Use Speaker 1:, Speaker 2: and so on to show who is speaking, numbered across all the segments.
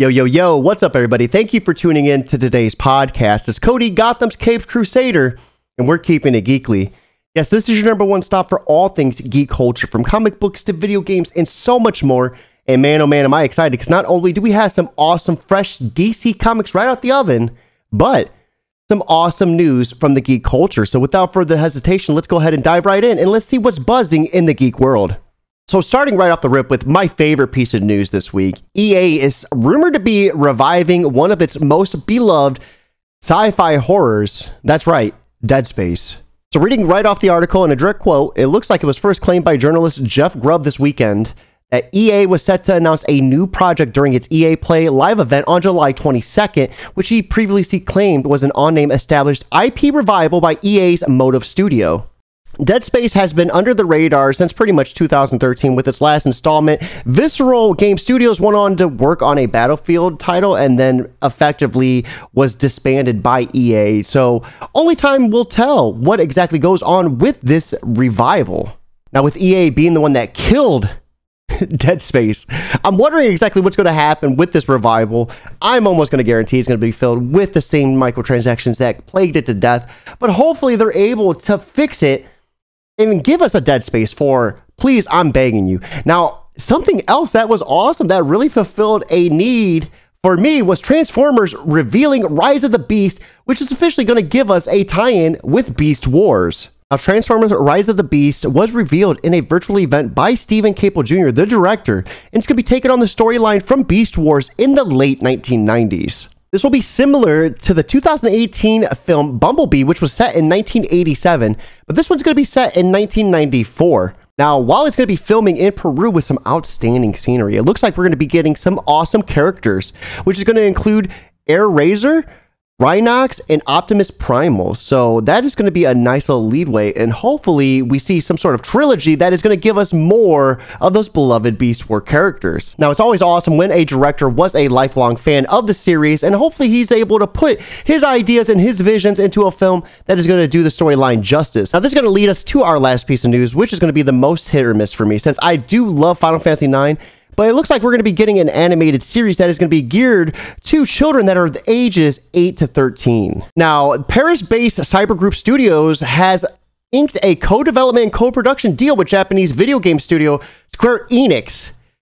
Speaker 1: Yo, yo, yo, what's up, everybody? Thank you for tuning in to today's podcast. It's Cody Gotham's Caped Crusader, and we're keeping it geekly. Yes, this is your number one stop for all things geek culture, from comic books to video games and so much more. And man, oh man, am I excited because not only do we have some awesome, fresh DC comics right out the oven, but some awesome news from the geek culture. So without further hesitation, let's go ahead and dive right in and let's see what's buzzing in the geek world. So, starting right off the rip with my favorite piece of news this week, EA is rumored to be reviving one of its most beloved sci fi horrors. That's right, Dead Space. So, reading right off the article in a direct quote, it looks like it was first claimed by journalist Jeff Grubb this weekend that EA was set to announce a new project during its EA Play live event on July 22nd, which he previously claimed was an on name established IP revival by EA's Motive Studio. Dead Space has been under the radar since pretty much 2013 with its last installment. Visceral Game Studios went on to work on a Battlefield title and then effectively was disbanded by EA. So only time will tell what exactly goes on with this revival. Now, with EA being the one that killed Dead Space. I'm wondering exactly what's going to happen with this revival. I'm almost going to guarantee it's going to be filled with the same microtransactions that plagued it to death, but hopefully they're able to fix it and give us a dead space for please i'm begging you now something else that was awesome that really fulfilled a need for me was transformers revealing rise of the beast which is officially going to give us a tie-in with beast wars now, Transformers Rise of the Beast was revealed in a virtual event by Steven Caple Jr., the director, and it's going to be taken on the storyline from Beast Wars in the late 1990s. This will be similar to the 2018 film Bumblebee, which was set in 1987, but this one's going to be set in 1994. Now, while it's going to be filming in Peru with some outstanding scenery, it looks like we're going to be getting some awesome characters, which is going to include Airazor, Rhinox and Optimus Primal. So that is going to be a nice little leadway. And hopefully we see some sort of trilogy that is going to give us more of those beloved Beast War characters. Now it's always awesome when a director was a lifelong fan of the series and hopefully he's able to put his ideas and his visions into a film that is going to do the storyline justice. Now this is going to lead us to our last piece of news, which is going to be the most hit or miss for me since I do love Final Fantasy IX but it looks like we're going to be getting an animated series that is going to be geared to children that are the ages 8 to 13. Now, Paris based Cybergroup Studios has inked a co development and co production deal with Japanese video game studio Square Enix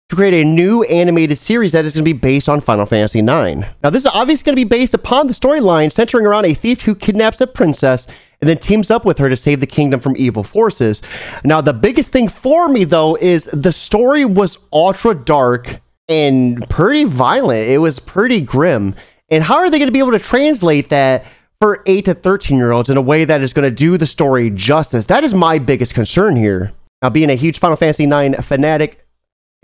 Speaker 1: to create a new animated series that is going to be based on Final Fantasy IX. Now, this is obviously going to be based upon the storyline centering around a thief who kidnaps a princess and then teams up with her to save the kingdom from evil forces. Now, the biggest thing for me though is the story was ultra dark and pretty violent. It was pretty grim. And how are they going to be able to translate that for 8 to 13 year olds in a way that is going to do the story justice? That is my biggest concern here. Now, being a huge Final Fantasy IX fanatic,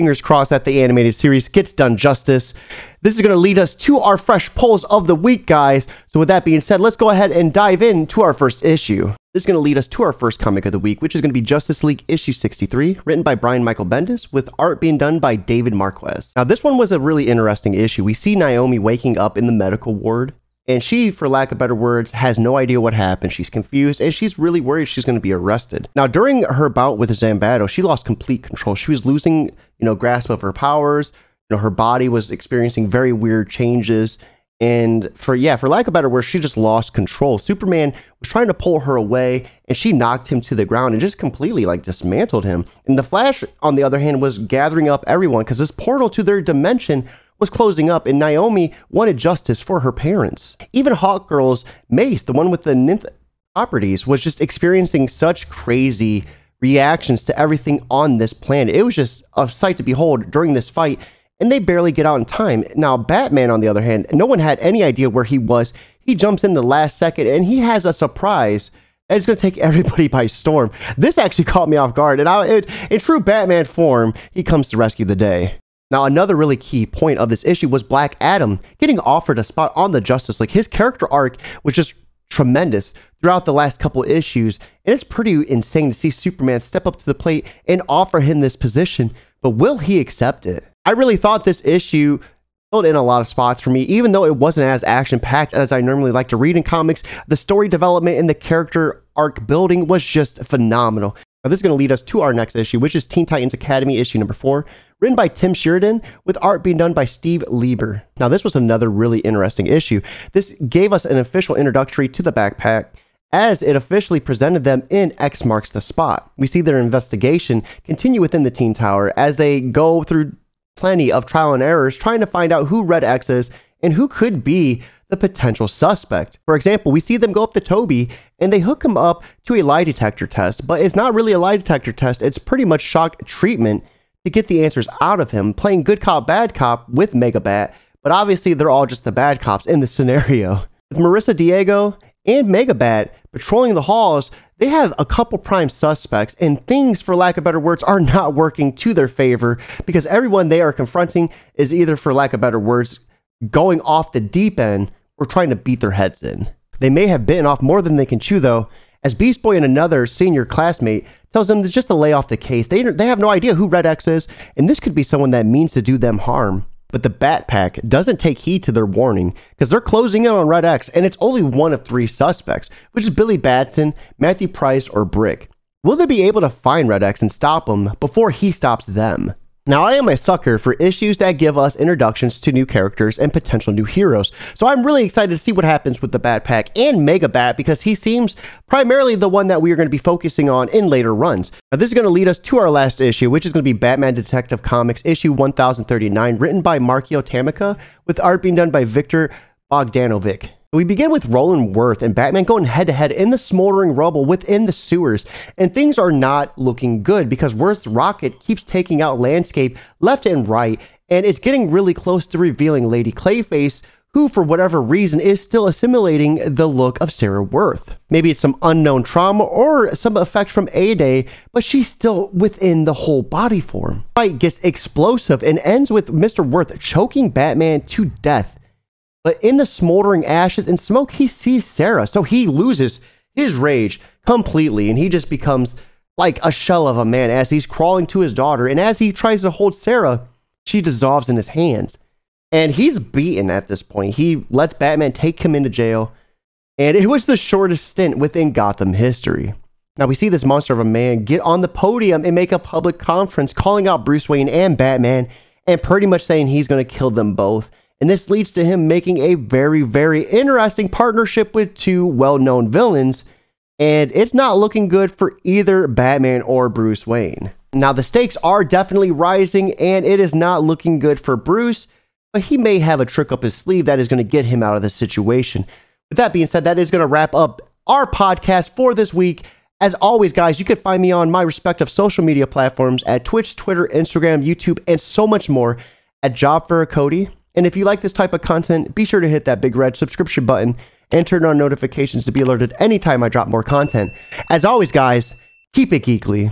Speaker 1: fingers crossed that the animated series gets done justice. This is going to lead us to our fresh polls of the week, guys. So, with that being said, let's go ahead and dive into our first issue. This is going to lead us to our first comic of the week, which is going to be Justice League issue 63, written by Brian Michael Bendis, with art being done by David Marquez. Now, this one was a really interesting issue. We see Naomi waking up in the medical ward and she, for lack of better words, has no idea what happened. She's confused and she's really worried she's going to be arrested. Now, during her bout with Zambato, she lost complete control. She was losing, you know, grasp of her powers. You know, her body was experiencing very weird changes. And for, yeah, for lack of better words, she just lost control. Superman was trying to pull her away and she knocked him to the ground and just completely like dismantled him. And the Flash, on the other hand, was gathering up everyone because this portal to their dimension was closing up, and Naomi wanted justice for her parents. Even Hawkgirl's Mace, the one with the Nth properties, was just experiencing such crazy reactions to everything on this planet. It was just a sight to behold during this fight, and they barely get out in time. Now, Batman, on the other hand, no one had any idea where he was. He jumps in the last second, and he has a surprise and it's going to take everybody by storm. This actually caught me off guard, and I, it, in true Batman form, he comes to rescue the day. Now, another really key point of this issue was Black Adam getting offered a spot on the Justice League. His character arc was just tremendous throughout the last couple issues, and it's pretty insane to see Superman step up to the plate and offer him this position. But will he accept it? I really thought this issue filled in a lot of spots for me, even though it wasn't as action packed as I normally like to read in comics. The story development and the character arc building was just phenomenal. Now, this is going to lead us to our next issue, which is Teen Titans Academy issue number four, written by Tim Sheridan, with art being done by Steve Lieber. Now, this was another really interesting issue. This gave us an official introductory to the Bat Pack as it officially presented them in X Marks the Spot. We see their investigation continue within the Teen Tower as they go through plenty of trial and errors trying to find out who Red X is and who could be the potential suspect. For example, we see them go up to Toby and they hook him up to a lie detector test, but it's not really a lie detector test, it's pretty much shock treatment to get the answers out of him, playing good cop, bad cop with Megabat, but obviously they're all just the bad cops in the scenario. With Marissa Diego and Megabat patrolling the halls, they have a couple prime suspects, and things, for lack of better words, are not working to their favor because everyone they are confronting is either, for lack of better words, going off the deep end or trying to beat their heads in. They may have bitten off more than they can chew, though, as Beast Boy and another senior classmate tells them just to lay off the case. They, they have no idea who Red X is, and this could be someone that means to do them harm. But the Bat Pack doesn't take heed to their warning because they're closing in on Red X, and it's only one of three suspects, which is Billy Batson, Matthew Price, or Brick. Will they be able to find Red X and stop him before he stops them? Now, I am a sucker for issues that give us introductions to new characters and potential new heroes, so I'm really excited to see what happens with the Bat Pack and Mega Bat because he seems primarily the one that we are going to be focusing on in later runs. Now, this is going to lead us to our last issue, which is going to be Batman Detective Comics issue 1039, written by Mariko Tamaki, with art being done by Viktor Bogdanovic. We begin with Roland Worth and Batman going head to head in the smoldering rubble within the sewers, and things are not looking good because Worth's rocket keeps taking out landscape left and right, and it's getting really close to revealing Lady Clayface, who, for whatever reason, is still assimilating the look of Sarah Worth. Maybe it's some unknown trauma or some effect from A Day, but she's still within the whole body form. Fight gets explosive and ends with Mr. Worth choking Batman to death but in the smoldering ashes and smoke, he sees Sarah. So he loses his rage completely and he just becomes like a shell of a man as he's crawling to his daughter. And as he tries to hold Sarah, she dissolves in his hands. And he's beaten at this point. He lets Batman take him into jail. And it was the shortest stint within Gotham history. Now we see this monster of a man get on the podium and make a public conference calling out Bruce Wayne and Batman and pretty much saying he's going to kill them both and this leads to him making a very, very interesting partnership with two well known villains. And it's not looking good for either Batman or Bruce Wayne. Now, the stakes are definitely rising, and it is not looking good for Bruce, but he may have a trick up his sleeve that is going to get him out of this situation. With that being said, that is going to wrap up our podcast for this week. As always, guys, you can find me on my respective social media platforms at Twitch, Twitter, Instagram, YouTube, and so much more at Job for Cody. And if you like this type of content, be sure to hit that big red subscription button and turn on notifications to be alerted anytime I drop more content. As always, guys, keep it geekly.